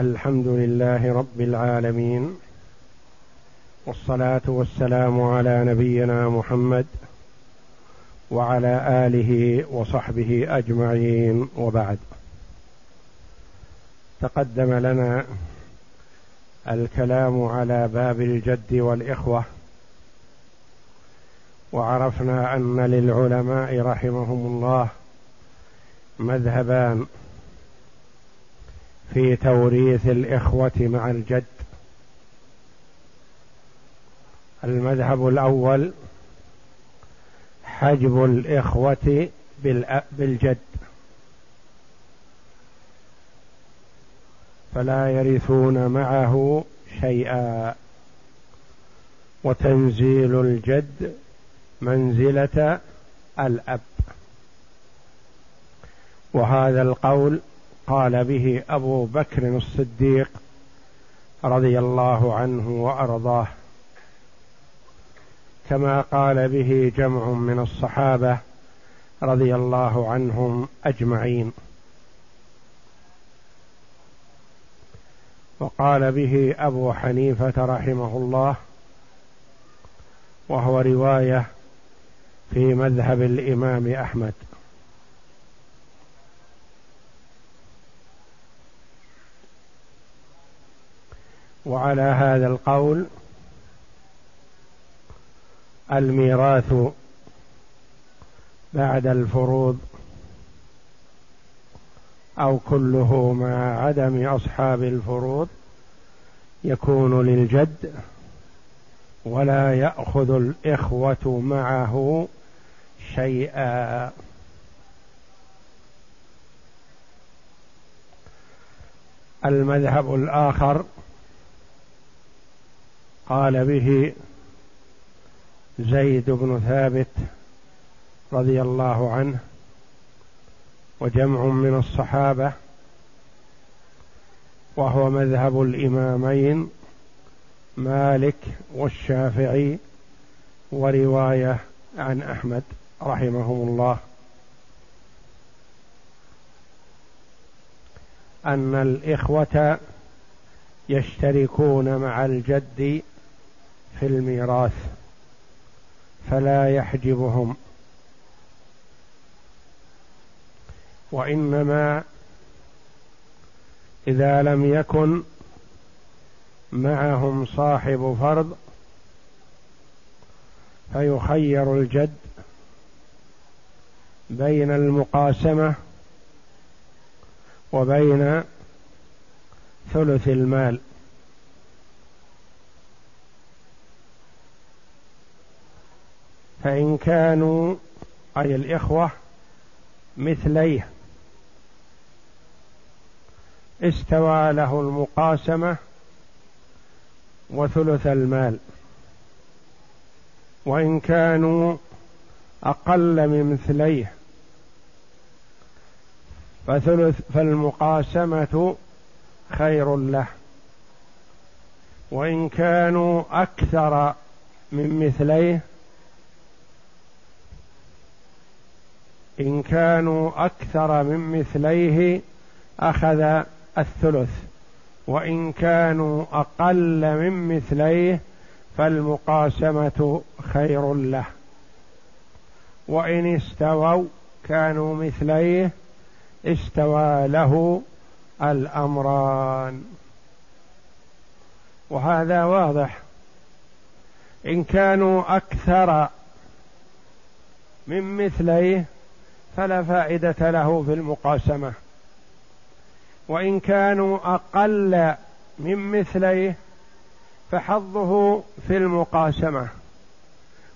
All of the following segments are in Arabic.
الحمد لله رب العالمين والصلاة والسلام على نبينا محمد وعلى آله وصحبه أجمعين وبعد. تقدم لنا الكلام على باب الجد والإخوة وعرفنا أن للعلماء رحمهم الله مذهبان. في توريث الإخوة مع الجد. المذهب الأول حجب الإخوة بالجد. فلا يرثون معه شيئا. وتنزيل الجد منزلة الأب. وهذا القول قال به أبو بكر الصديق رضي الله عنه وأرضاه. كما قال به جمع من الصحابة رضي الله عنهم أجمعين. وقال به أبو حنيفة رحمه الله وهو رواية في مذهب الإمام أحمد. وعلى هذا القول الميراث بعد الفروض أو كله مع عدم أصحاب الفروض يكون للجد ولا يأخذ الإخوة معه شيئا. المذهب الآخر قال به زيد بن ثابت رضي الله عنه وجمع من الصحابة وهو مذهب الإمامين مالك والشافعي ورواية عن أحمد رحمهم الله أن الإخوة يشتركون مع الجد في الميراث فلا يحجبهم. وإنما إذا لم يكن معهم صاحب فرض فيخير الجد بين المقاسمة وبين ثلث المال. فإن كانوا أي الإخوة مثليه. استوى له المقاسمة وثلث المال. وإن كانوا أقل من مثليه. فثلث فالمقاسمة خير له. وإن كانوا أكثر من مثليه إن كانوا أكثر من مثليه أخذ الثلث وإن كانوا أقل من مثليه فالمقاسمة خير له. وإن استووا كانوا مثليه استوى له الأمران. وهذا واضح. إن كانوا أكثر من مثليه فلا فائدة له في المقاسمة. وإن كانوا أقل من مثليه فحظه في المقاسمة.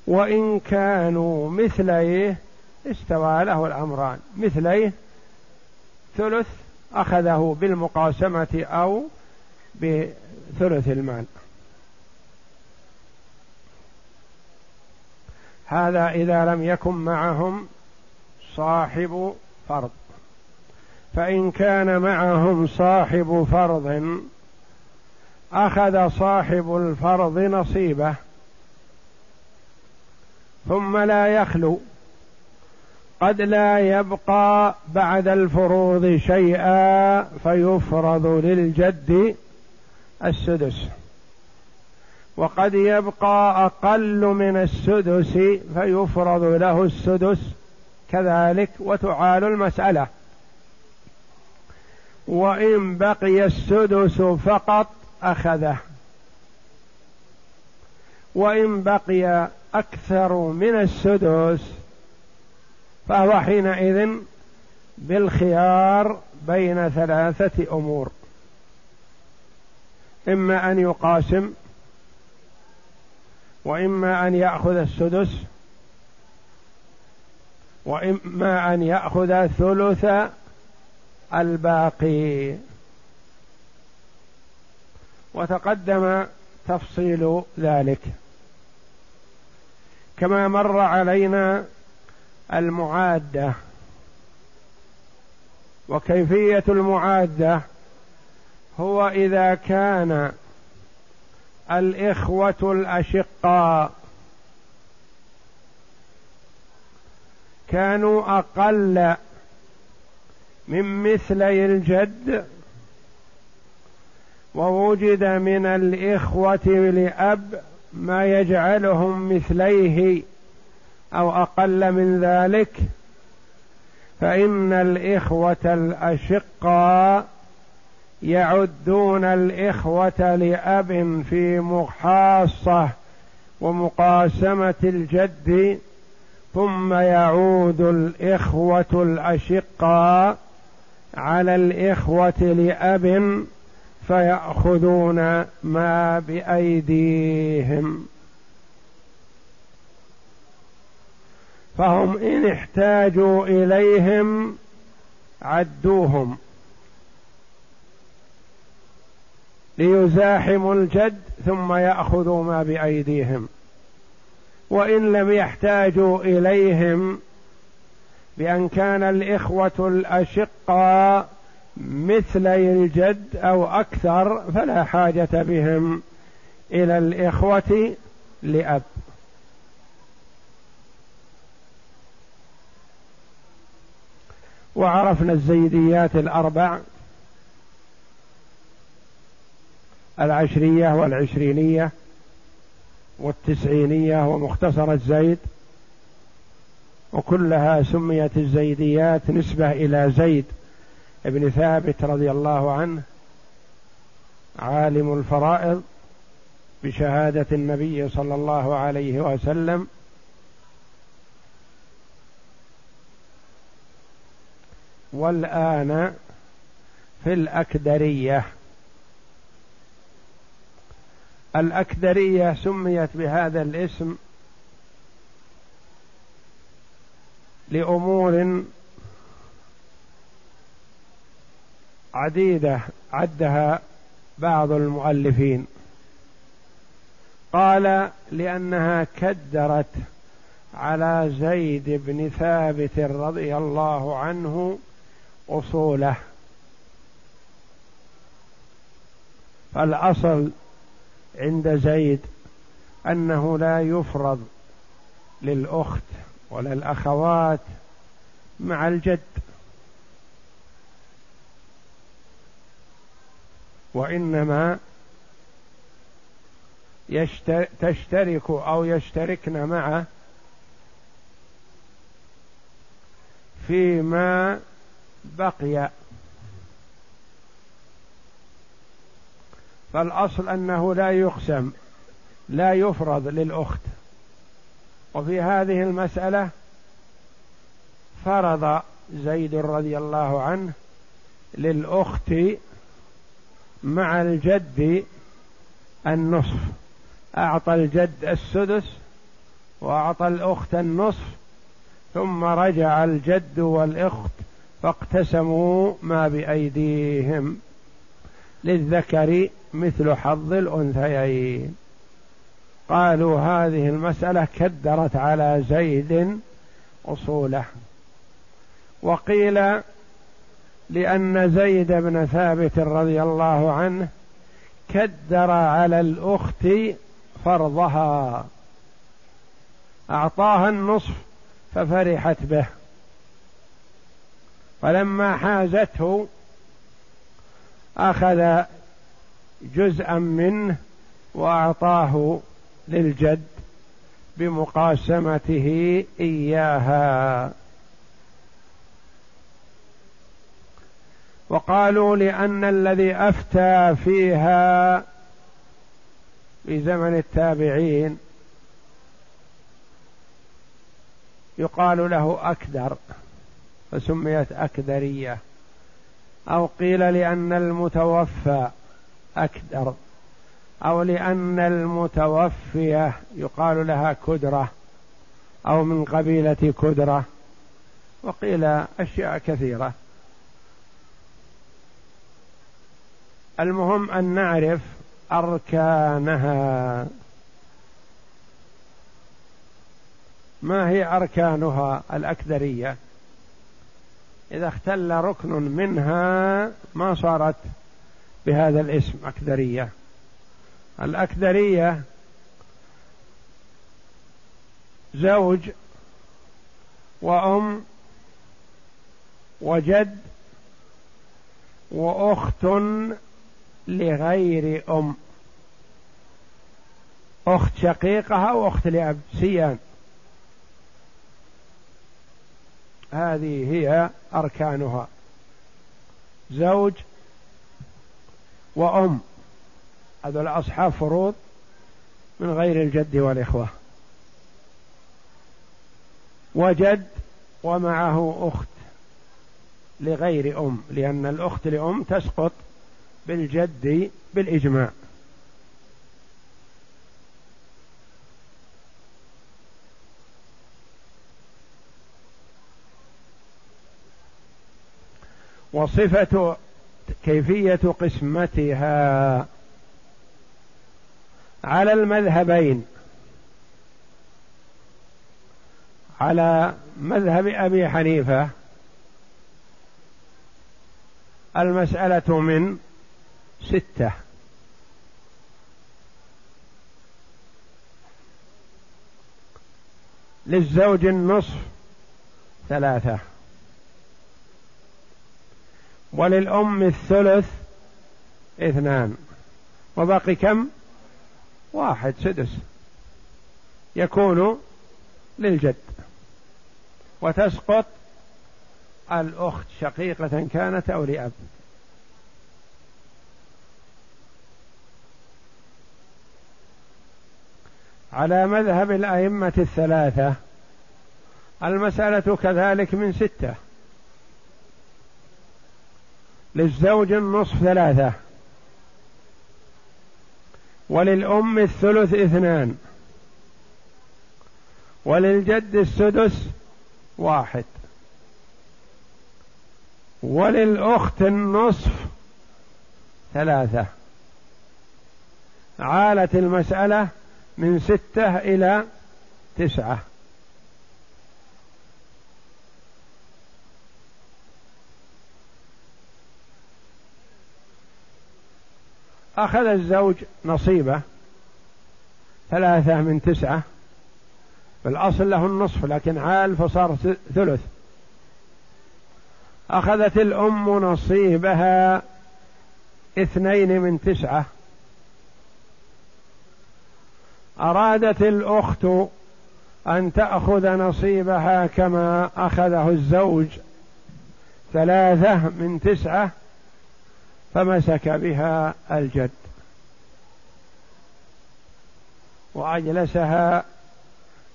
وإن كانوا مثليه استوى له الأمران. مثليه ثلث أخذه بالمقاسمة أو بثلث المال. هذا إذا لم يكن معهم صاحب فرض. فإن كان معهم صاحب فرض أخذ صاحب الفرض نصيبه. ثم لا يخلو. وقد لا يبقى بعد الفروض شيئا فيفرض للجد السدس. وقد يبقى أقل من السدس فيفرض له السدس. كذلك وتعال المسألة. وإن بقي السدس فقط أخذه. وإن بقي أكثر من السدس فهو حينئذ بالخيار بين ثلاثة أمور. إما أن يقاسم وإما أن يأخذ السدس وإما أن يأخذ ثلث الباقي. وتقدم تفصيل ذلك. كما مر علينا المعادة. وكيفية المعادة هو إذا كان الإخوة الأشقاء كانوا أقل من مثلي الجد ووجد من الإخوة لأب ما يجعلهم مثليه أو أقل من ذلك فإن الإخوة الأشقاء يعدون الإخوة لأب في مخاصة ومقاسمة الجد ثم يعود الإخوة الاشقاء على الإخوة لأب فيأخذون ما بأيديهم. فهم إن احتاجوا إليهم عدوهم. ليزاحموا الجد ثم يأخذوا ما بأيديهم. وإن لم يحتاجوا إليهم بأن كان الإخوة الاشقاء مثلي الجد أو أكثر فلا حاجة بهم إلى الإخوة لأب. وعرفنا الزيديات الأربع العشرية والعشرينية والتسعينية ومختصر الزيد وكلها سميت الزيديات نسبة إلى زيد بن ثابت رضي الله عنه عالم الفرائض بشهادة النبي صلى الله عليه وسلم. والآن في الأكدرية. الأكدرية سميت بهذا الاسم لأمور عديدة عدها بعض المؤلفين. قال لأنها كدرت على زيد بن ثابت رضي الله عنه أصوله. فالأصل عند زيد أنه لا يفرض للأخت ولا الأخوات مع الجد. وإنما تشترك أو يشتركن معه فيما بقي فالأصل أنه لا يقسم لا يفرض للأخت. وفي هذه المسألة فرض زيد رضي الله عنه للأخت مع الجد النصف. أعطى الجد السدس وأعطى الأخت النصف ثم رجع الجد والأخت فاقتسموا ما بأيديهم. للذكر مثل حظ الأنثيين. قالوا هذه المسألة كدرت على زيد أصوله. وقيل لأن زيد بن ثابت رضي الله عنه كدر على الأخت فرضها. أعطاها النصف ففرحت به. فلما حازته أخذ جزءا منه وأعطاه للجد بمقاسمته إياها. وقالوا لأن الذي أفتى فيها في زمن التابعين يقال له أكدر فسميت أكدرية أو قيل لأن المتوفى أكدر. أو لأن المتوفية يقال لها كدرة أو من قبيلة كدرة. وقيل أشياء كثيرة. المهم أن نعرف أركانها. ما هي أركانها الأكدرية؟ إذا اختل ركن منها ما صارت بهذا الاسم أكدرية. الأكدرية زوج وأم وجد وأخت لغير أم. أخت شقيقة وأخت لأب سيان. هذه هي أركانها. زوج وأم. هذول أصحاب فروض من غير الجد والإخوة. وجد ومعه أخت لغير أم لأن الأخت لأم تسقط بالجد بالإجماع. وصفة كيفية قسمتها على المذهبين. على مذهب أبي حنيفة. المسألة من ستة. للزوج النصف ثلاثة. وللأم الثلث اثنان. وباقي كم؟ واحد سدس. يكون للجد. وتسقط الأخت شقيقة كانت أو لأب. على مذهب الأئمة الثلاثة المسألة كذلك من ستة. للزوج النصف ثلاثة. وللأم الثلث اثنان. وللجد السدس واحد. وللأخت النصف ثلاثة. عالت المسألة من ستة إلى تسعة. أخذ الزوج نصيبه ثلاثة من تسعة بالأصل له النصف لكن عال فصار ثلث. أخذت الأم نصيبها اثنين من تسعة. أرادت الأخت أن تأخذ نصيبها كما أخذه الزوج ثلاثة من تسعة. فمسك بها الجد. وأجلسها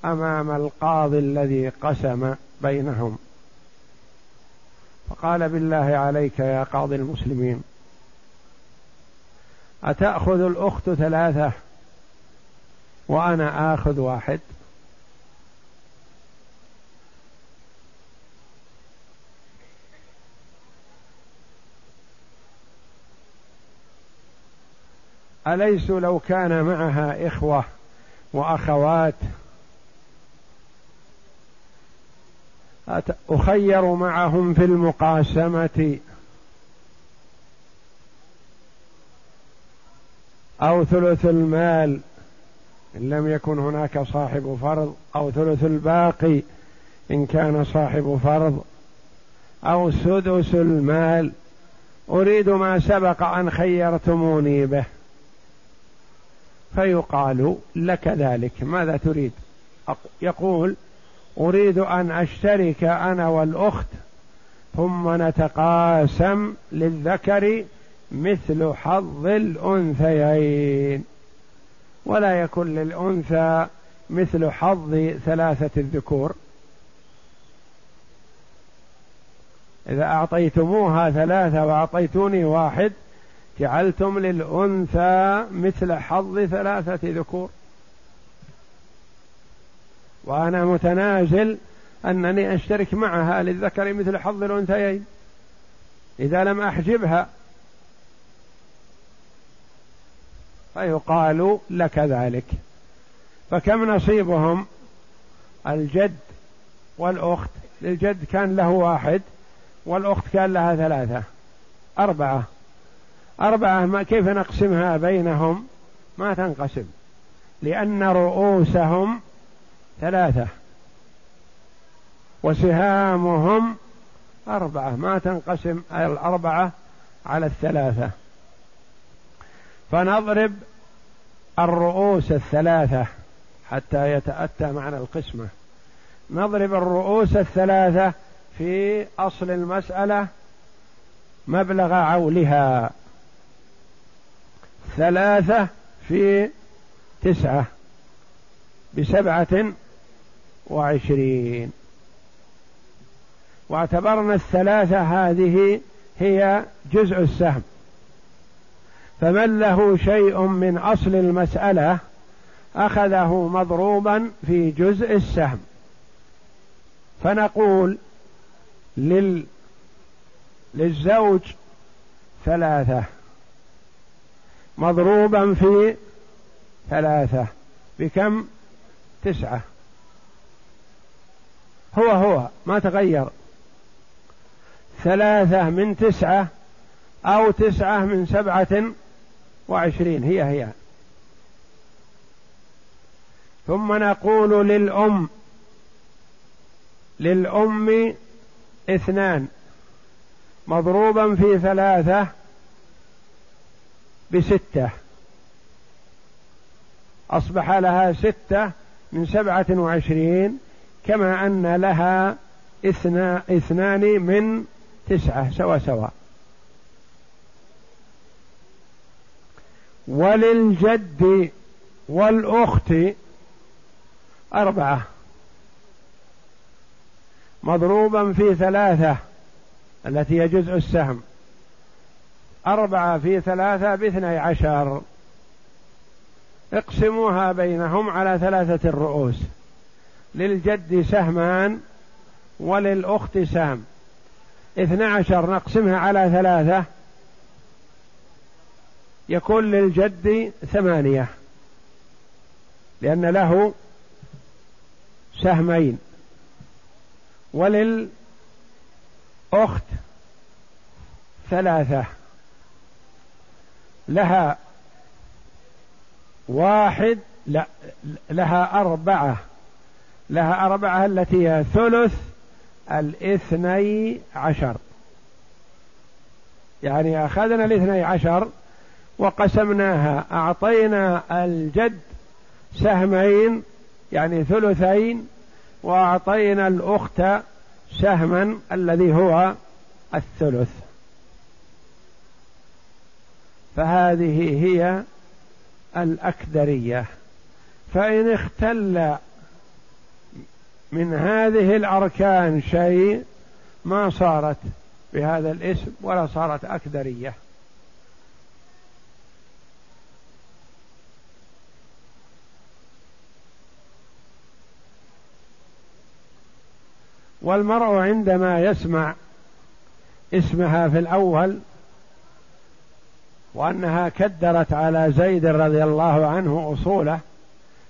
أمام القاضي الذي قسم بينهم. فقال بالله عليك يا قاضي المسلمين أتأخذ الأخت ثلاثة وأنا آخذ واحد؟ أليس لو كان معها إخوة وأخوات؟ أخير معهم في المقاسمة. أو ثلث المال إن لم يكن هناك صاحب فرض. أو ثلث الباقي إن كان صاحب فرض. أو سدس المال. أريد ما سبق أن خيرتموني به. فيقال لك ذلك. ماذا تريد؟ يقول أريد أن أشترك أنا والأخت ثم نتقاسم للذكر مثل حظ الأنثيين. ولا يكون للأنثى مثل حظ ثلاثة الذكور. إذا أعطيتموها ثلاثة وأعطيتوني واحد جعلتم للأنثى مثل حظ ثلاثة ذكور. وأنا متنازل أنني أشترك معها للذكر مثل حظ الأنثيين. إذا لم أحجبها. فيقال لك ذلك. فكم نصيبهم؟ الجد والأخت. للجد كان له واحد والأخت كان لها ثلاثة. أربعة. أربعة ما كيف نقسمها بينهم؟ ما تنقسم لأن رؤوسهم ثلاثة وسهامهم أربعة ما تنقسم الأربعة على الثلاثة. فنضرب الرؤوس الثلاثة حتى يتأتى معنى القسمة. نضرب الرؤوس الثلاثة في أصل المسألة مبلغ عولها. ثلاثة في تسعة بسبعة وعشرين. واعتبرنا الثلاثة هذه هي جزء السهم. فمن له شيء من أصل المسألة أخذه مضروبا في جزء السهم. فنقول لل للزوج ثلاثة. مضروبا في ثلاثة بكم؟ تسعة. هو هو ما تغير. ثلاثة من تسعة أو تسعة من سبعة وعشرين هي هي. ثم نقول للأم للأم اثنان مضروبا في ثلاثة بستة. أصبح لها ستة من سبعة وعشرين كما أن لها اثنا اثنان من تسعة سوا سوا. وللجد والأخت أربعة. مضروبا في ثلاثة التي هي جزء السهم. أربعة في ثلاثة باثني عشر. اقسموها بينهم على ثلاثة الرؤوس. للجد سهمان وللأخت سهم اثنى عشر نقسمها على ثلاثة. يكون للجد ثمانية. لأن له سهمين. وللأخت ثلاثة. لها واحد لا لها أربعة. لها أربعة التي هي ثلث الاثني عشر. يعني أخذنا الاثني عشر وقسمناها. أعطينا الجد سهمين يعني ثلثين وأعطينا الأخت سهما الذي هو الثلث. فهذه هي الأكدرية. فإن اختل من هذه الأركان شيء ما صارت بهذا الاسم ولا صارت أكدرية. والمرء عندما يسمع اسمها في الأول وأنها كدرت على زيد رضي الله عنه أصوله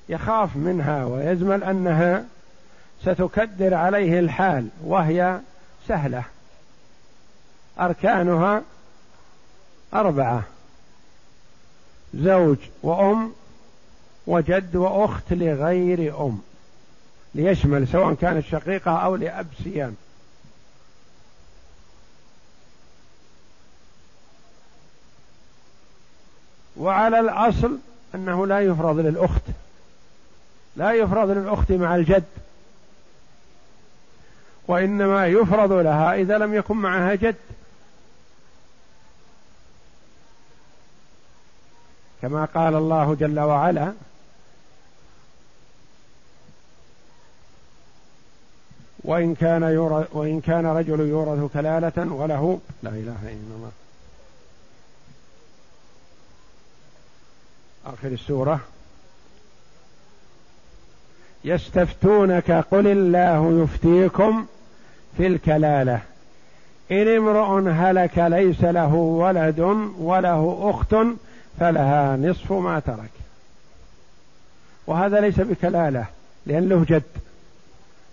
يخاف منها ويزمل أنها ستكدر عليه الحال وهي سهلة. أركانها أربعة زوج وأم وجد وأخت لغير أم ليشمل سواء كانت شقيقة أو لأب سيان وعلى الأصل أنه لا يفرض للأخت لا يفرض للأخت مع الجد وإنما يفرض لها إذا لم يكن معها جد. كما قال الله جل وعلا وإن كان يورث وإن كان رجل يورث كلالة وله لا إله إلا الله. آخر السورة. يستفتونك قل الله يفتيكم في الكلالة. إن امرؤ هلك ليس له ولد وله أخت فلها نصف ما ترك. وهذا ليس بكلالة لأن له جد.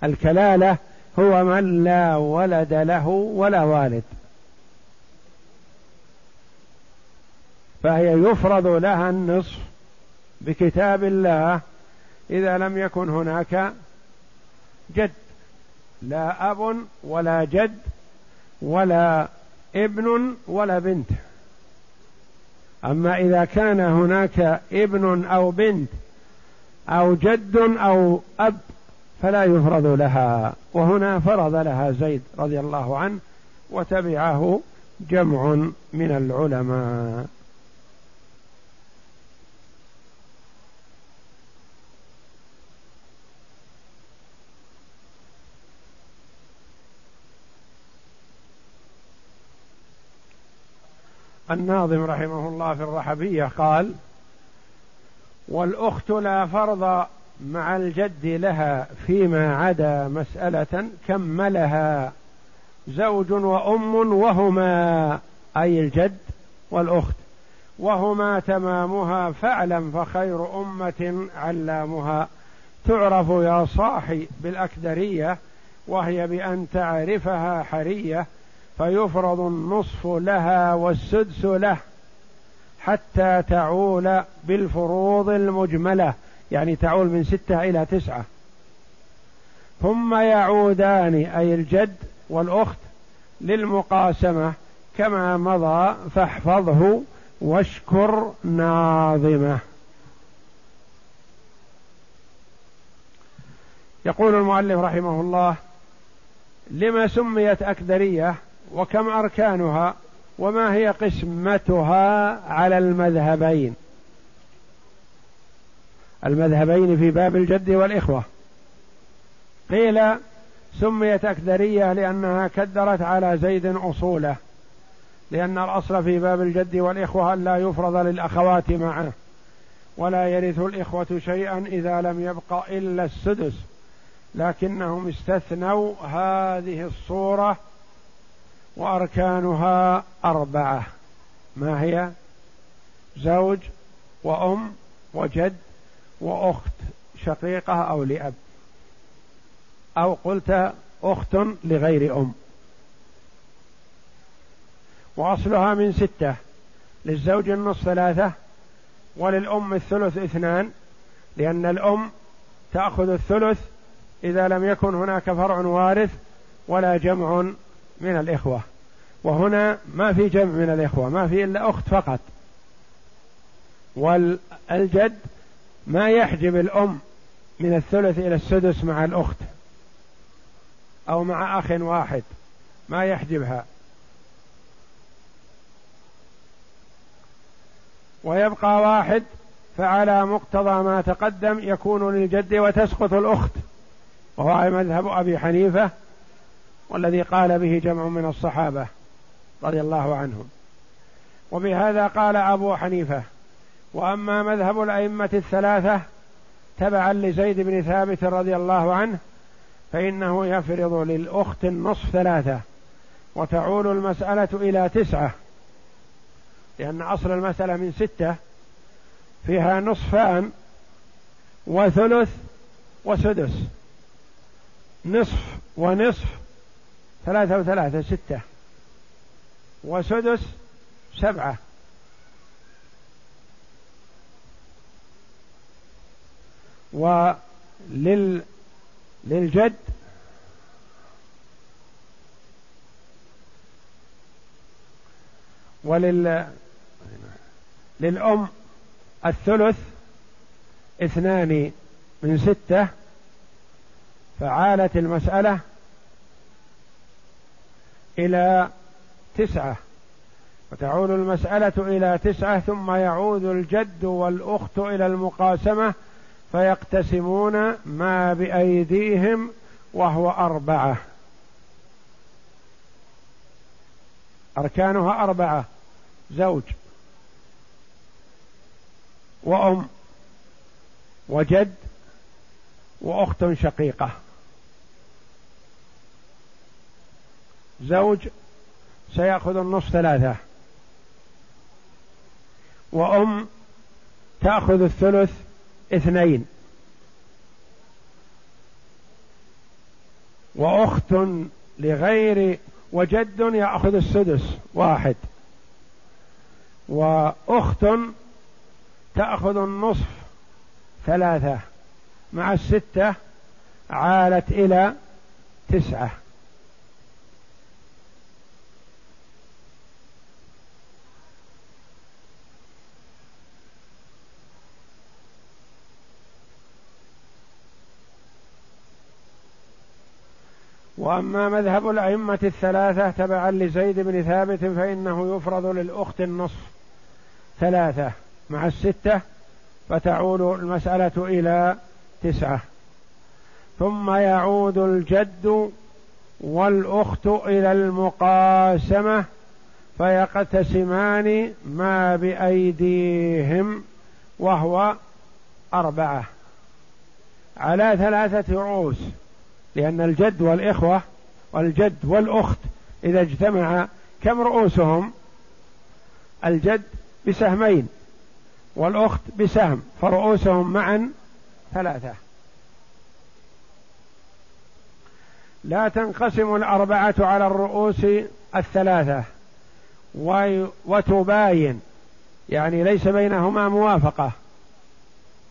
الكلالة هو من لا ولد له ولا والد. فهي يفرض لها النصف بكتاب الله إذا لم يكن هناك جد لا أب ولا جد ولا ابن ولا بنت. أما إذا كان هناك ابن أو بنت أو جد أو أب فلا يفرض لها. وهنا فرض لها زيد رضي الله عنه وتبعه جمع من العلماء. الناظم رحمه الله في الرحبية قال والأخت لا فرض مع الجد لها فيما عدا مسألة كملها زوج وأم وهما أي الجد والأخت وهما تمامها فاعلم فخير أمة علامها. تعرف يا صاحي بالأكدرية وهي بأن تعرفها حرية فيفرض النصف لها والسدس له حتى تعول بالفروض المجملة يعني تعول من ستة إلى تسعة. ثم يعودان أي الجد والأخت للمقاسمة كما مضى فاحفظه واشكر ناظمة. يقول المؤلف رحمه الله لما سميت أكدرية وكم أركانها وما هي قسمتها على المذهبين. المذهبين في باب الجد والإخوة. قيل سميت أكدرية لأنها كدرت على زيد أصوله لأن الأصل في باب الجد والإخوة أن لا يفرض للأخوات معه ولا يرث الإخوة شيئا إذا لم يبق إلا السدس لكنهم استثنوا هذه الصورة وأركانها أربعة. ما هي؟ زوج وأم وجد وأخت شقيقة أو لأب. أو قلت أخت لغير أم. وأصلها من ستة. للزوج النصف ثلاثة وللأم الثلث اثنان لأن الأم تأخذ الثلث إذا لم يكن هناك فرع وارث ولا جمع من الإخوة. وهنا ما في جمع من الإخوة ما في إلا أخت فقط. والجد ما يحجب الأم من الثلث إلى السدس مع الأخت أو مع أخ واحد ما يحجبها ويبقى واحد فعلى مقتضى ما تقدم يكون للجد وتسقط الأخت. وهو مذهب أبي حنيفة والذي قال به جمع من الصحابة رضي الله عنهم. وبهذا قال أبو حنيفة وأما مذهب الأئمة الثلاثة تبعا لزيد بن ثابت رضي الله عنه فإنه يفرض للأخت النصف ثلاثة وتعول المسألة إلى تسعة لأن أصل المسألة من ستة فيها نصفان وثلث وسدس نصف ونصف ثلاثة وثلاثة ستة. وسدس سبعة. ولل للجد. ولل للأم الثلث اثنان من ستة. فعالت المسألة إلى تسعة وتعود المسألة إلى تسعة ثم يعود الجد والأخت إلى المقاسمة فيقتسمون ما بأيديهم وهو أربعة. أركانها أربعة زوج وأم وجد وأخت شقيقة. زوج سيأخذ النصف ثلاثة. وأم تأخذ الثلث اثنين. وأخت لغير وجد يأخذ السدس واحد. وأخت تأخذ النصف ثلاثة. مع الستة عالت إلى تسعة. وأما مذهب الأئمة الثلاثة تبعا لزيد بن ثابت فإنه يفرض للأخت النصف ثلاثة مع الستة فتعود المسألة إلى تسعة. ثم يعود الجد والأخت إلى المقاسمة فيقتسمان ما بأيديهم وهو أربعة. على ثلاثة رؤوس لأن الجد والإخوة والجد والأخت إذا اجتمع كم رؤوسهم؟ الجد بسهمين والأخت بسهم فرؤوسهم معا ثلاثة. لا تنقسم الأربعة على الرؤوس الثلاثة. وتباين يعني ليس بينهما موافقة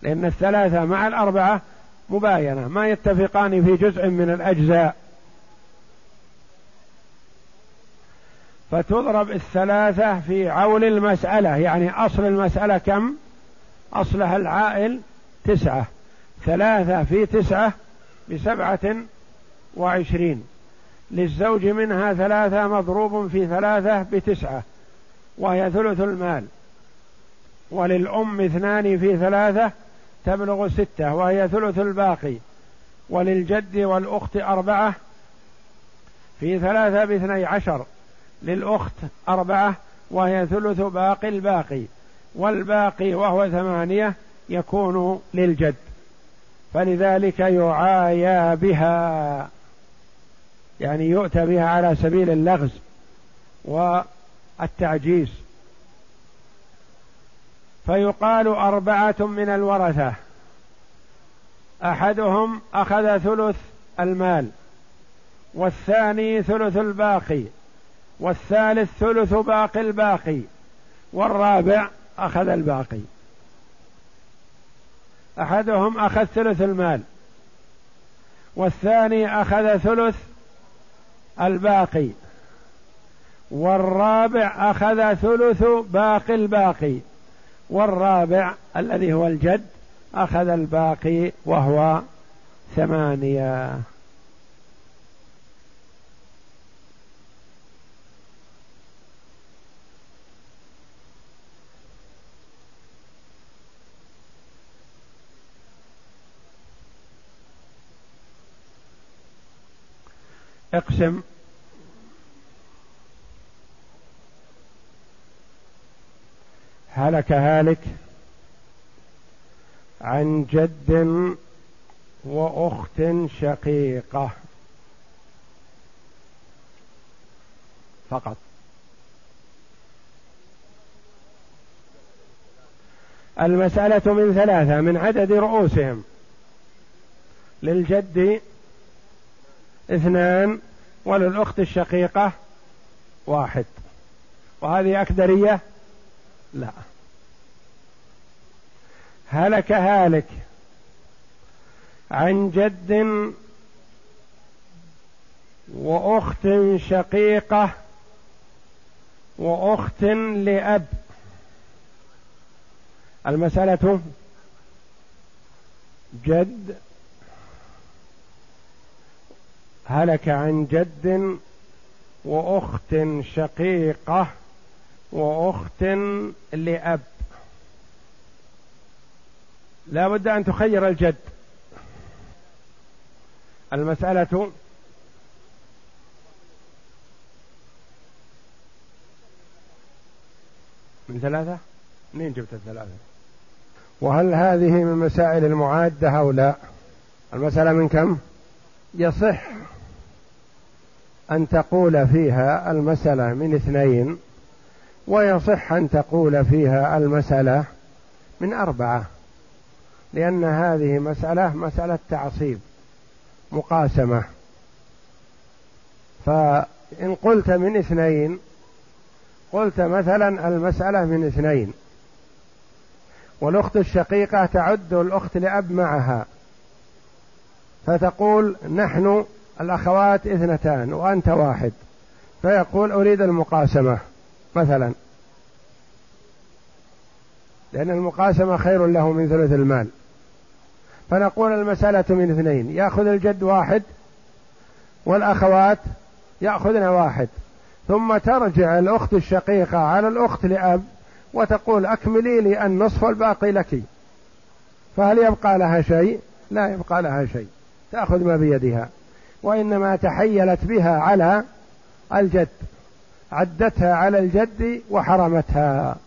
لأن الثلاثة مع الأربعة مباينة ما يتفقان في جزء من الأجزاء. فتضرب الثلاثة في عول المسألة يعني أصل المسألة كم؟ أصلها العائل تسعة. ثلاثة في تسعة بسبعة وعشرين. للزوج منها ثلاثة مضروب في ثلاثة بتسعة وهي ثلث المال. وللأم اثنان في ثلاثة تبلغ ستة وهي ثلث الباقي. وللجد والأخت أربعة في ثلاثة باثني عشر. للأخت أربعة وهي ثلث باقي الباقي. والباقي وهو ثمانية يكون للجد. فلذلك يعايا بها يعني يؤتى بها على سبيل اللغز والتعجيز. فيقال أربعة من الورثة. أحدهم أخذ ثلث المال والثاني ثلث الباقي والثالث ثلث باقي الباقي والرابع أخذ الباقي. أحدهم أخذ ثلث المال والثاني أخذ ثلث الباقي والرابع أخذ ثلث باقي الباقي. والرابع الذي هو الجد أخذ الباقي وهو ثمانية. اقسم. هلك هالك عن جد وأخت شقيقة. فقط. المسألة من ثلاثة من عدد رؤوسهم. للجد اثنان وللأخت الشقيقة واحد. وهذه أكدرية لا. هلك هالك عن جد وأخت شقيقة وأخت لأب. المسألة جد هلك عن جد وأخت شقيقة وأخت لأب. لا بد أن تخير الجد. المسألة من ثلاثة؟ منين جبت الثلاثة؟ وهل هذه من مسائل المعادة أو لا؟ المسألة من كم؟ يصح أن تقول فيها المسألة من اثنين. ويصح أن تقول فيها المسألة من أربعة لأن هذه مسألة مسألة تعصيب مقاسمة. فإن قلت من اثنين قلت مثلا المسألة من اثنين. والأخت الشقيقة تعد الأخت لأب معها فتقول نحن الأخوات اثنتان وأنت واحد فيقول أريد المقاسمة. مثلا. لأن المقاسمة خير له من ثلث المال. فنقول المسألة من اثنين. يأخذ الجد واحد والأخوات يأخذن واحد. ثم ترجع الأخت الشقيقة على الأخت لأب وتقول أكملي لي النصف والباقي لك. فهل يبقى لها شيء؟ لا يبقى لها شيء. تأخذ ما بيدها. وإنما تحيلت بها على الجد. عدتها على الجد وحرمتها.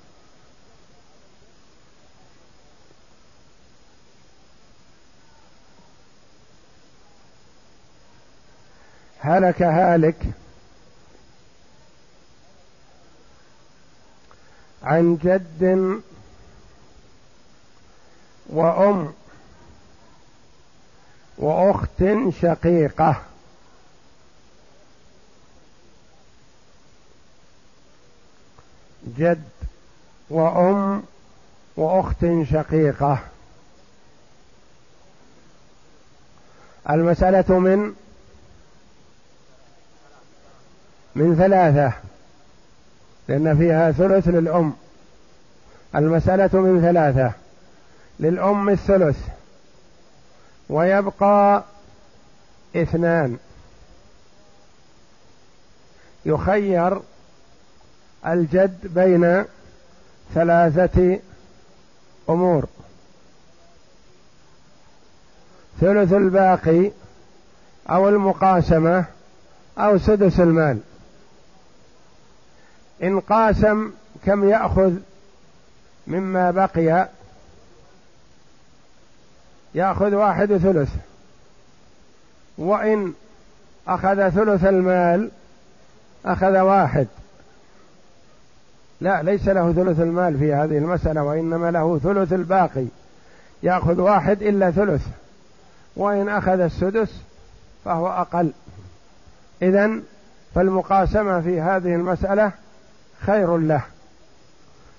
هلك هالك عن جد وأم وأخت شقيقة. جد وأم وأخت شقيقة. المسألة من من ثلاثة لأن فيها ثلث للأم. المسألة من ثلاثة للأم الثلث ويبقى اثنان. يخير الجد بين ثلاثة أمور. ثلث الباقي أو المقاسمة أو سدس المال. إن قاسم كم يأخذ مما بقي؟ يأخذ واحد ثلث. وإن أخذ ثلث المال أخذ واحد. لا ليس له ثلث المال في هذه المسألة وإنما له ثلث الباقي. يأخذ واحد إلا ثلث وإن أخذ السدس فهو أقل. إذا فالمقاسمة في هذه المسألة خير له.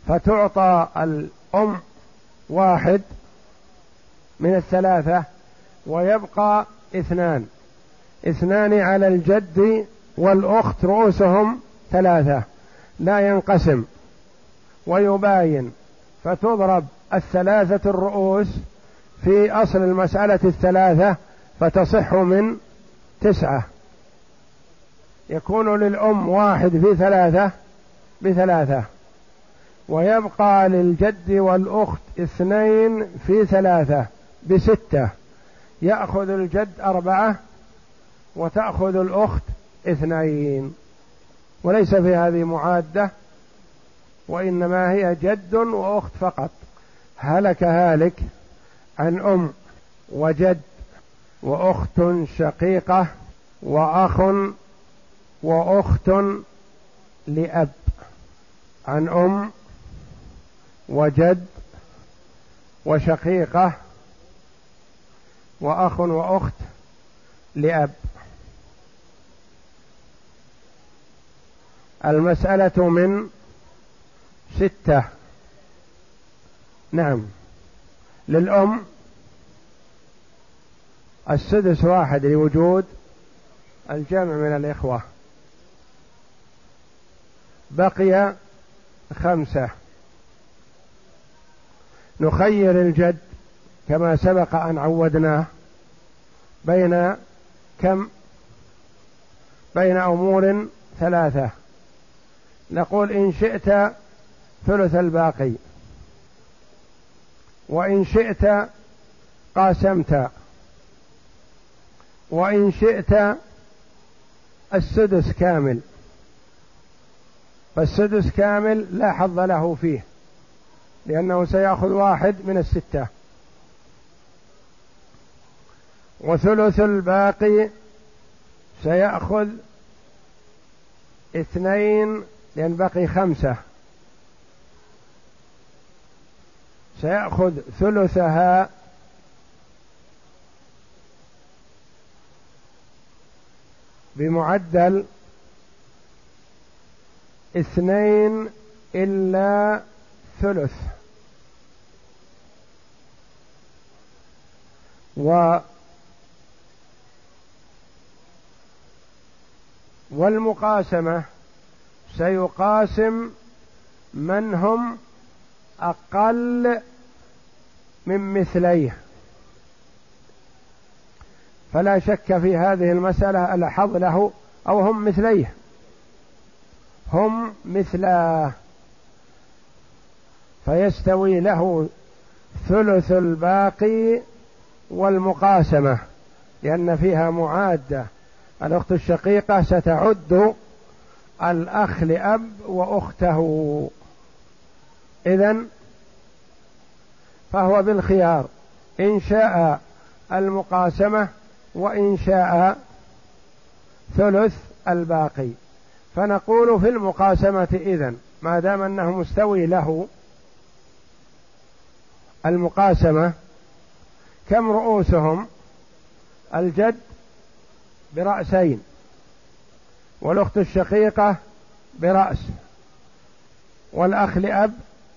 فتعطى الأم واحد من الثلاثة ويبقى اثنان. اثنان على الجد والأخت رؤوسهم ثلاثة. لا ينقسم ويباين فتضرب الثلاثة الرؤوس في أصل المسألة الثلاثة فتصح من تسعة. يكون للأم واحد في ثلاثة بثلاثة. ويبقى للجد والأخت اثنين في ثلاثة بستة. يأخذ الجد أربعة وتأخذ الأخت اثنين. وليس في هذه معادة وإنما هي جد وأخت فقط. هلك هالك عن أم وجد وأخت شقيقة وأخ وأخت لأب. عن أم وجد وشقيقة وأخ وأخت لأب. المسألة من ستة. نعم. للأم السدس واحد لوجود الجمع من الإخوة. بقي خمسة. نخير الجد كما سبق أن عودناه بين كم؟ بين أمور ثلاثة. نقول إن شئت ثلث الباقي وإن شئت قاسمت وإن شئت السدس كامل. فالسدس كامل لا حظ له فيه لأنه سيأخذ واحد من الستة. وثلث الباقي سيأخذ اثنين لأن بقي خمسة. سيأخذ ثلثها بمعدل اثنين إلا ثلث. و والمقاسمة سيقاسم من هم أقل من مثليه. فلا شك في هذه المسألة الحظ له أو هم مثليه. هم مثلاه. فيستوي له ثلث الباقي والمقاسمة لأن فيها معادة. الأخت الشقيقة ستعد الأخ لأب وأخته. إذا فهو بالخيار. إن شاء المقاسمة وإن شاء ثلث الباقي. فنقول في المقاسمة إذن ما دام أنه مستوي له المقاسمة كم رؤوسهم؟ الجد برأسين. والأخت الشقيقة برأس والأخ لأب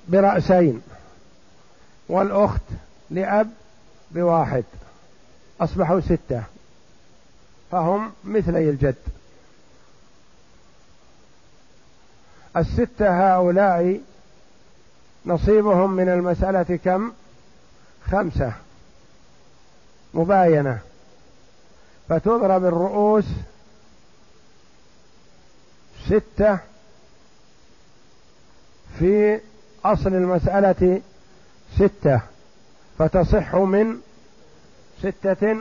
برأسين والأخت لأب بواحد أصبحوا ستة فهم مثلي الجد. الستة هؤلاء نصيبهم من المسألة كم؟ خمسة مباينة. فتضرب الرؤوس ستة في أصل المسألة ستة فتصح من ستة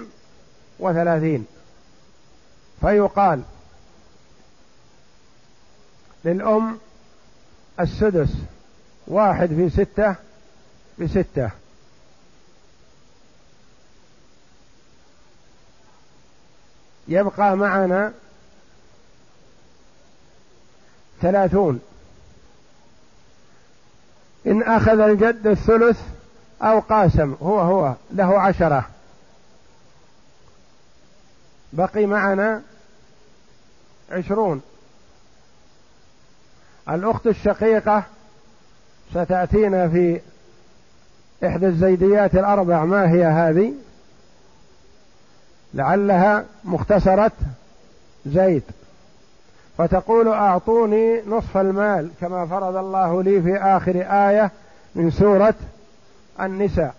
وثلاثين. فيقال للأم السدس واحد في ستة بستة يبقى معنا ثلاثون. إن أخذ الجد الثلث أو قاسم هو هو له عشرة. بقي معنا عشرون. الأخت الشقيقة ستأتينا في إحدى الزيديات الأربع ما هي هذه؟ لعلها مختصرة زيد. فتقول أعطوني نصف المال كما فرض الله لي في آخر آية من سورة النساء.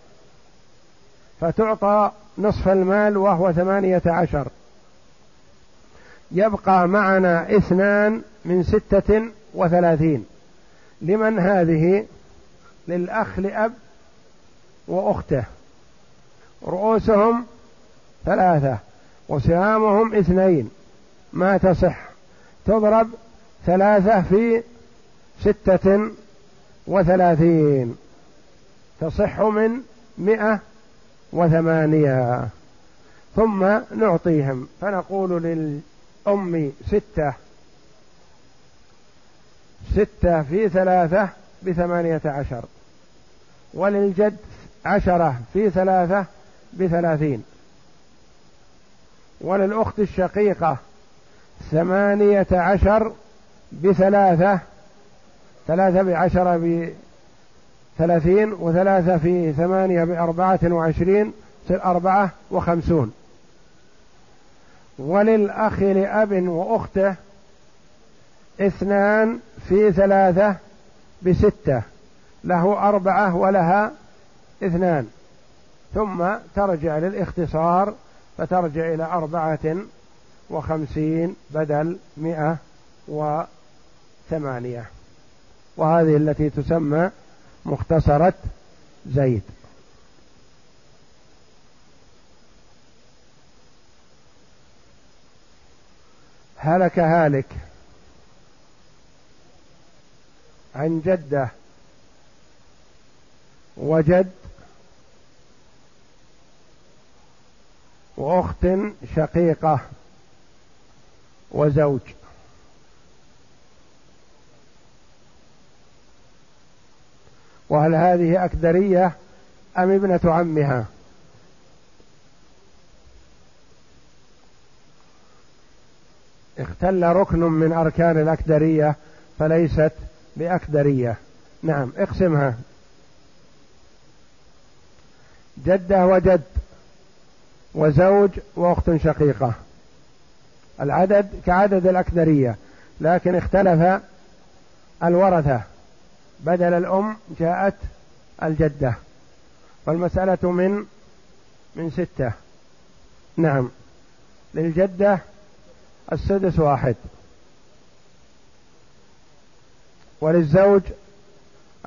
فتعطى نصف المال وهو ثمانية عشر. يبقى معنا اثنان من ستة وثلاثين. لمن هذه؟ للأخ لأب وأخته. رؤوسهم ثلاثة وسهامهم اثنين. ما تصح؟ تضرب ثلاثة في ستة وثلاثين تصح من مئة وثمانية. ثم نعطيهم فنقول للأم ستة ستة في ثلاثة بثمانية عشر وللجد عشرة في ثلاثة بثلاثين وللأخت الشقيقة ثمانية عشر بثلاثة ثلاثة بعشرة بثلاثين وثلاثة في ثمانية بأربعة وعشرين تصير أربعة وخمسون. وللأخ لأب وأخته اثنان في ثلاثة بستة. له أربعة ولها اثنان. ثم ترجع للإختصار فترجع إلى أربعة وخمسين بدل مئة وثمانية. وهذه التي تسمى مختصرة زيد. هلك هالك عن جدة. وجد وأخت شقيقة. وزوج. وهل هذه أكدرية أم ابنة عمها؟ اختل ركن من أركان الأكدرية فليست بأكدرية. نعم اقسمها. جدة وجد وزوج وأخت شقيقة. العدد كعدد الاكدريه لكن اختلف الورثة. بدل الأم جاءت الجدة والمسألة من من ستة. نعم. للجدة السدس واحد. وللزوج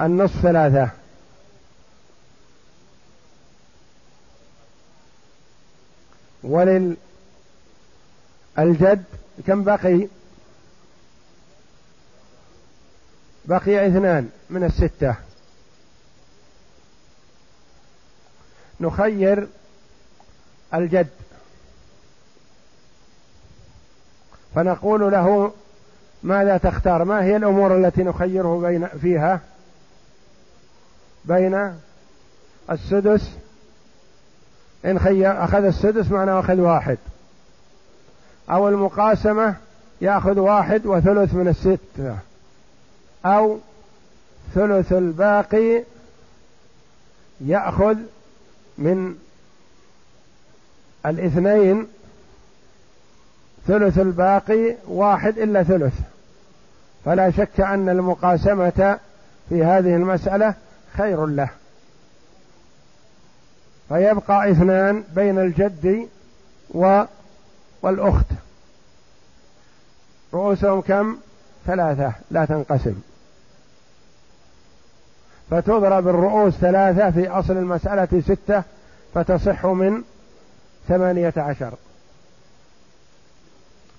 النصف ثلاثة. وللجد كم بقي بقي اثنان من الستة. نخير الجد. فنقول له ماذا تختار؟ ما هي الأمور التي نخيره بين فيها؟ بين السدس. إن خير أخذ السدس معناه أخذ واحد. أو المقاسمة يأخذ واحد وثلث من الستة أو ثلث الباقي يأخذ من الاثنين. ثلث الباقي واحد إلا ثلث. فلا شك أن المقاسمة في هذه المسألة خير له. فيبقى اثنان بين الجد و والأخت. رؤوسهم كم؟ ثلاثة لا تنقسم. فتضرب الرؤوس ثلاثة في أصل المسألة ستة فتصح من ثمانية عشر.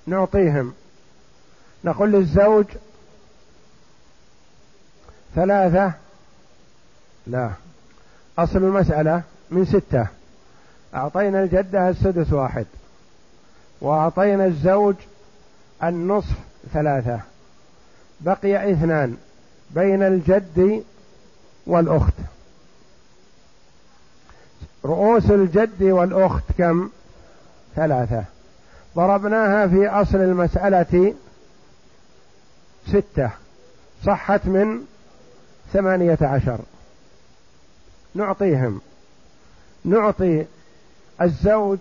نعطيهم. نقول للزوج ثلاثة لا أصل المسألة من ستة. أعطينا الجدة السدس واحد. وأعطينا الزوج النصف ثلاثة. بقي اثنان بين الجد والأخت. رؤوس الجد والأخت كم؟ ثلاثة. ضربناها في أصل المسألة ستة. صحت من ثمانية عشر. نعطيهم. نعطي الزوج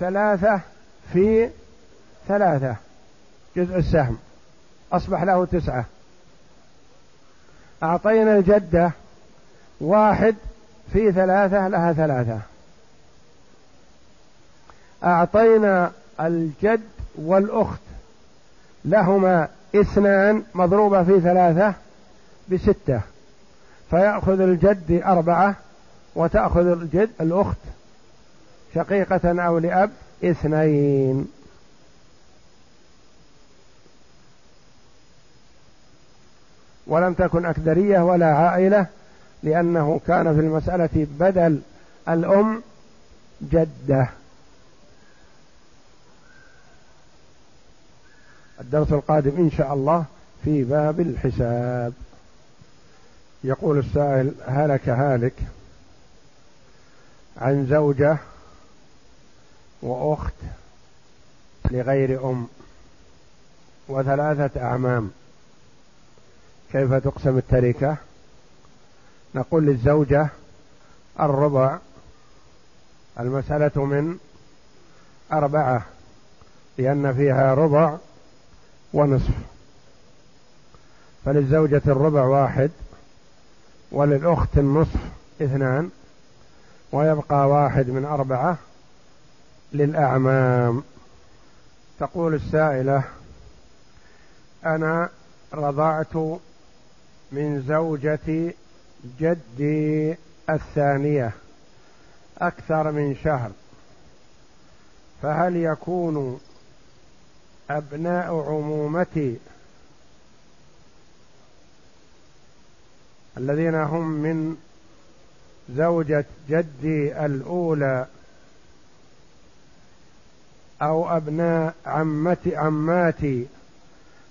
ثلاثة في ثلاثة جزء السهم أصبح له تسعة. أعطينا الجدة واحد في ثلاثة لها ثلاثة. أعطينا الجد والأخت لهما اثنان مضروبة في ثلاثة بستة. فيأخذ الجد أربعة وتأخذ الجد الأخت شقيقة أو لأب اثنين. ولم تكن أكدرية ولا عائلة لأنه كان في المسألة بدل الأم جدة. الدرس القادم إن شاء الله في باب الحساب. يقول السائل هلك هالك عن زوجة وأخت لغير أم وثلاثة أعمام. كيف تقسم التركة؟ نقول للزوجة الربع المسألة من أربعة لأن فيها ربع ونصف. فللزوجة الربع واحد وللأخت النصف اثنان ويبقى واحد من أربعة للأعمام. تقول السائلة أنا رضعت من زوجة جدي الثانية أكثر من شهر فهل يكون أبناء عمومتي الذين هم من زوجة جدي الأولى أو أبناء عمتي عماتي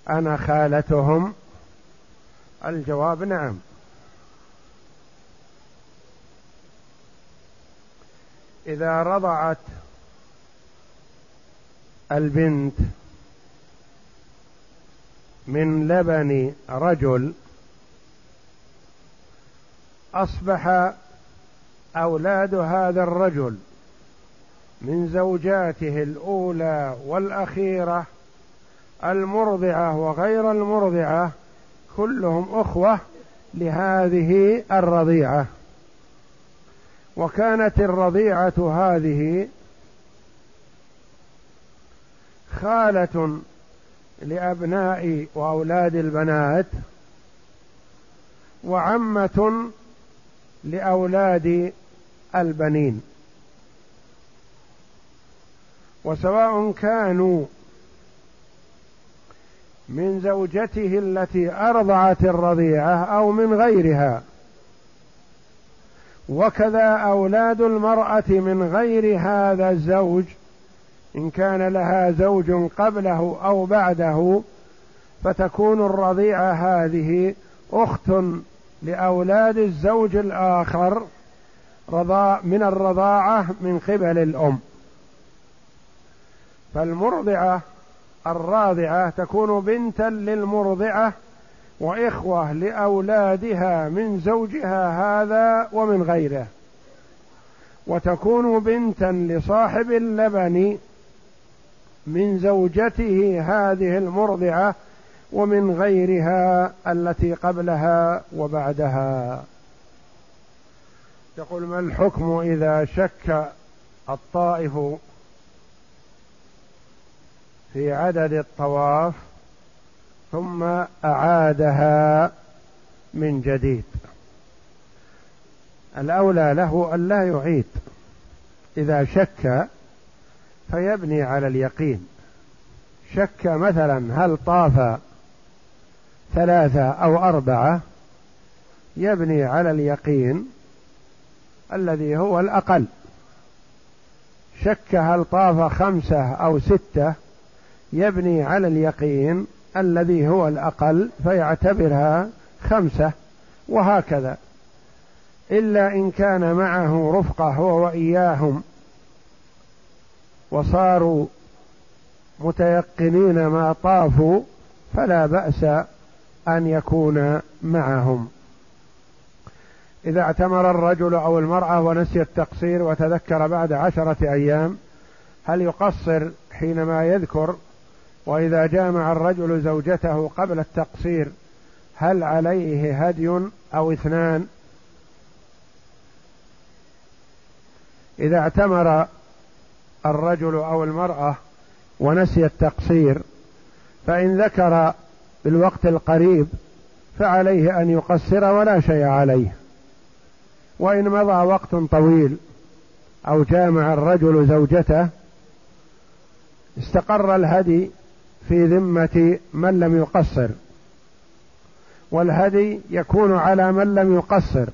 أنا خالتهم؟ الجواب نعم. إذا رضعت البنت من لبن رجل أصبح أولاد هذا الرجل. من زوجاته الأولى والأخيرة المرضعة وغير المرضعة كلهم أخوة لهذه الرضيعة. وكانت الرضيعة هذه خالة لأبناء وأولاد البنات وعمة لأولاد البنين. وسواء كانوا من زوجته التي أرضعت الرضيعة أو من غيرها وكذا أولاد المرأة من غير هذا الزوج إن كان لها زوج قبله أو بعده فتكون الرضيعة هذه أخت لأولاد الزوج الآخر رضاء من الرضاعة من قبل الأم. فالمرضعة الراضعة تكون بنتا للمرضعة وإخوة لأولادها من زوجها هذا ومن غيره. وتكون بنتا لصاحب اللبن من زوجته هذه المرضعة ومن غيرها التي قبلها وبعدها. يقول ما الحكم إذا شك الطائف في عدد الطواف ثم أعادها من جديد. الأولى له أن لا يعيد. إذا شك فيبني على اليقين. شك مثلا هل طاف ثلاثة أو أربعة يبني على اليقين الذي هو الأقل. شك هل طاف خمسة أو ستة يبني على اليقين الذي هو الأقل فيعتبرها خمسة وهكذا. إلا إن كان معه رفقة هو وإياهم وصاروا متيقنين ما طافوا فلا بأس أن يكون معهم. إذا اعتمر الرجل أو المرأة ونسي التقصير وتذكر بعد عشرة أيام هل يقصر حينما يذكر؟ وإذا جامع الرجل زوجته قبل التقصير هل عليه هدي أو اثنان؟ إذا اعتمر الرجل أو المرأة ونسي التقصير فإن ذكر بالوقت القريب فعليه أن يقصر ولا شيء عليه. وإن مضى وقت طويل أو جامع الرجل زوجته استقر الهدي في ذمة من لم يقصر والهدي يكون على من لم يقصر.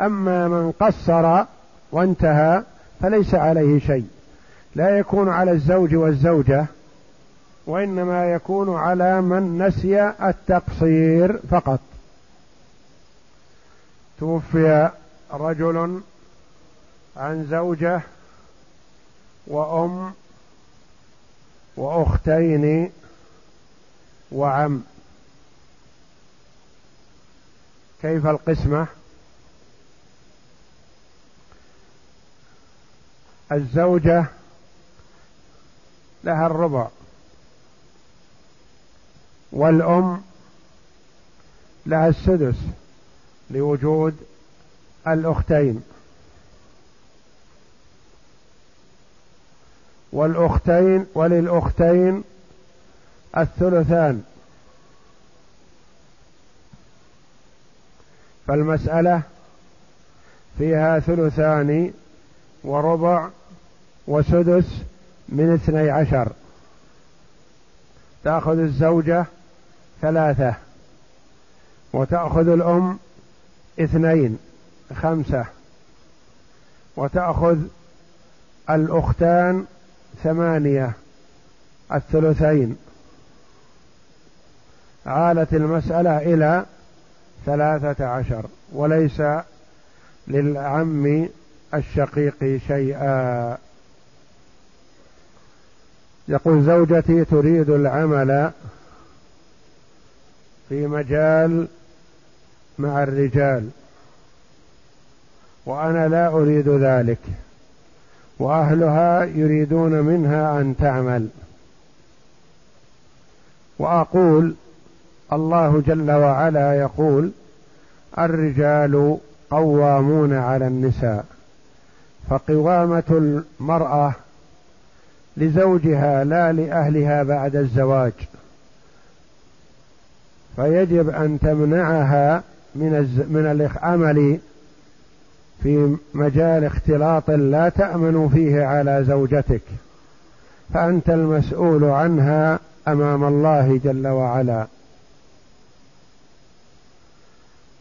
أما من قصر وانتهى فليس عليه شيء لا يكون على الزوج والزوجة وإنما يكون على من نسي التقصير فقط. توفي رجل عن زوجة وأم وأختين وعم. كيف القسمة؟ الزوجة لها الربع والأم لها السدس لوجود الأختين. والأختين وللأختين الثلثان. فالمسألة فيها ثلثان وربع وسدس من اثني عشر. تأخذ الزوجة ثلاثة وتأخذ الأم اثنين خمسة. وتأخذ الأختان ثمانية الثلثين. عالت المسألة إلى ثلاثة عشر وليس للعم الشقيق شيئا. يقول زوجتي تريد العمل في مجال مع الرجال وأنا لا أريد ذلك وأهلها يريدون منها أن تعمل. وأقول الله جل وعلا يقول الرجال قوامون على النساء فقوامة المرأة لزوجها لا لأهلها بعد الزواج فيجب أن تمنعها من من العمل في مجال اختلاط لا تأمن فيه على زوجتك فأنت المسؤول عنها أمام الله جل وعلا.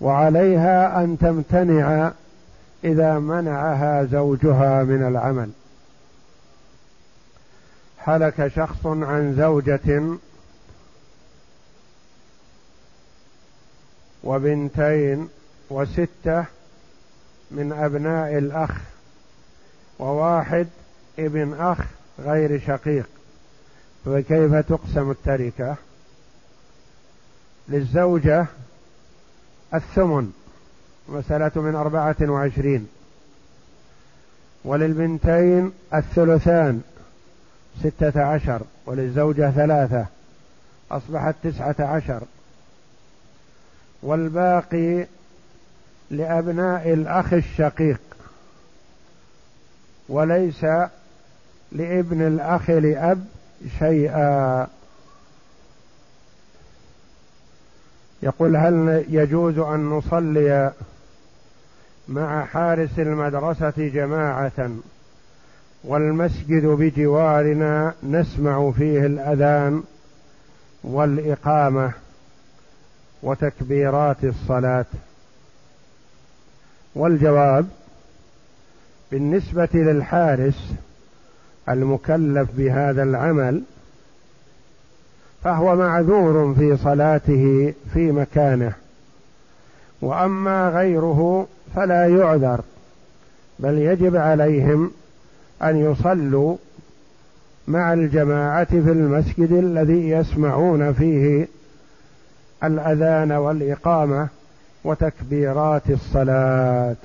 وعليها أن تمتنع إذا منعها زوجها من العمل. هلك شخص عن زوجة وبنتين وستة من أبناء الأخ وواحد ابن أخ غير شقيق. فكيف تقسم التركة؟ للزوجة الثمن مسألة من أربعة وعشرين. وللبنتين الثلثان ستة عشر. وللزوجة ثلاثة أصبحت تسعة عشر. والباقي لأبناء الأخ الشقيق. وليس لابن الأخ لأب شيئا. يقول هل يجوز أن نصلي مع حارس المدرسة جماعة والمسجد بجوارنا نسمع فيه الأذان والإقامة وتكبيرات الصلاة؟ والجواب بالنسبة للحارس المكلف بهذا العمل فهو معذور في صلاته في مكانه. وأما غيره فلا يعذر بل يجب عليهم أن يصلوا مع الجماعة في المسجد الذي يسمعون فيه الأذان والإقامة وتكبيرات الصلاة.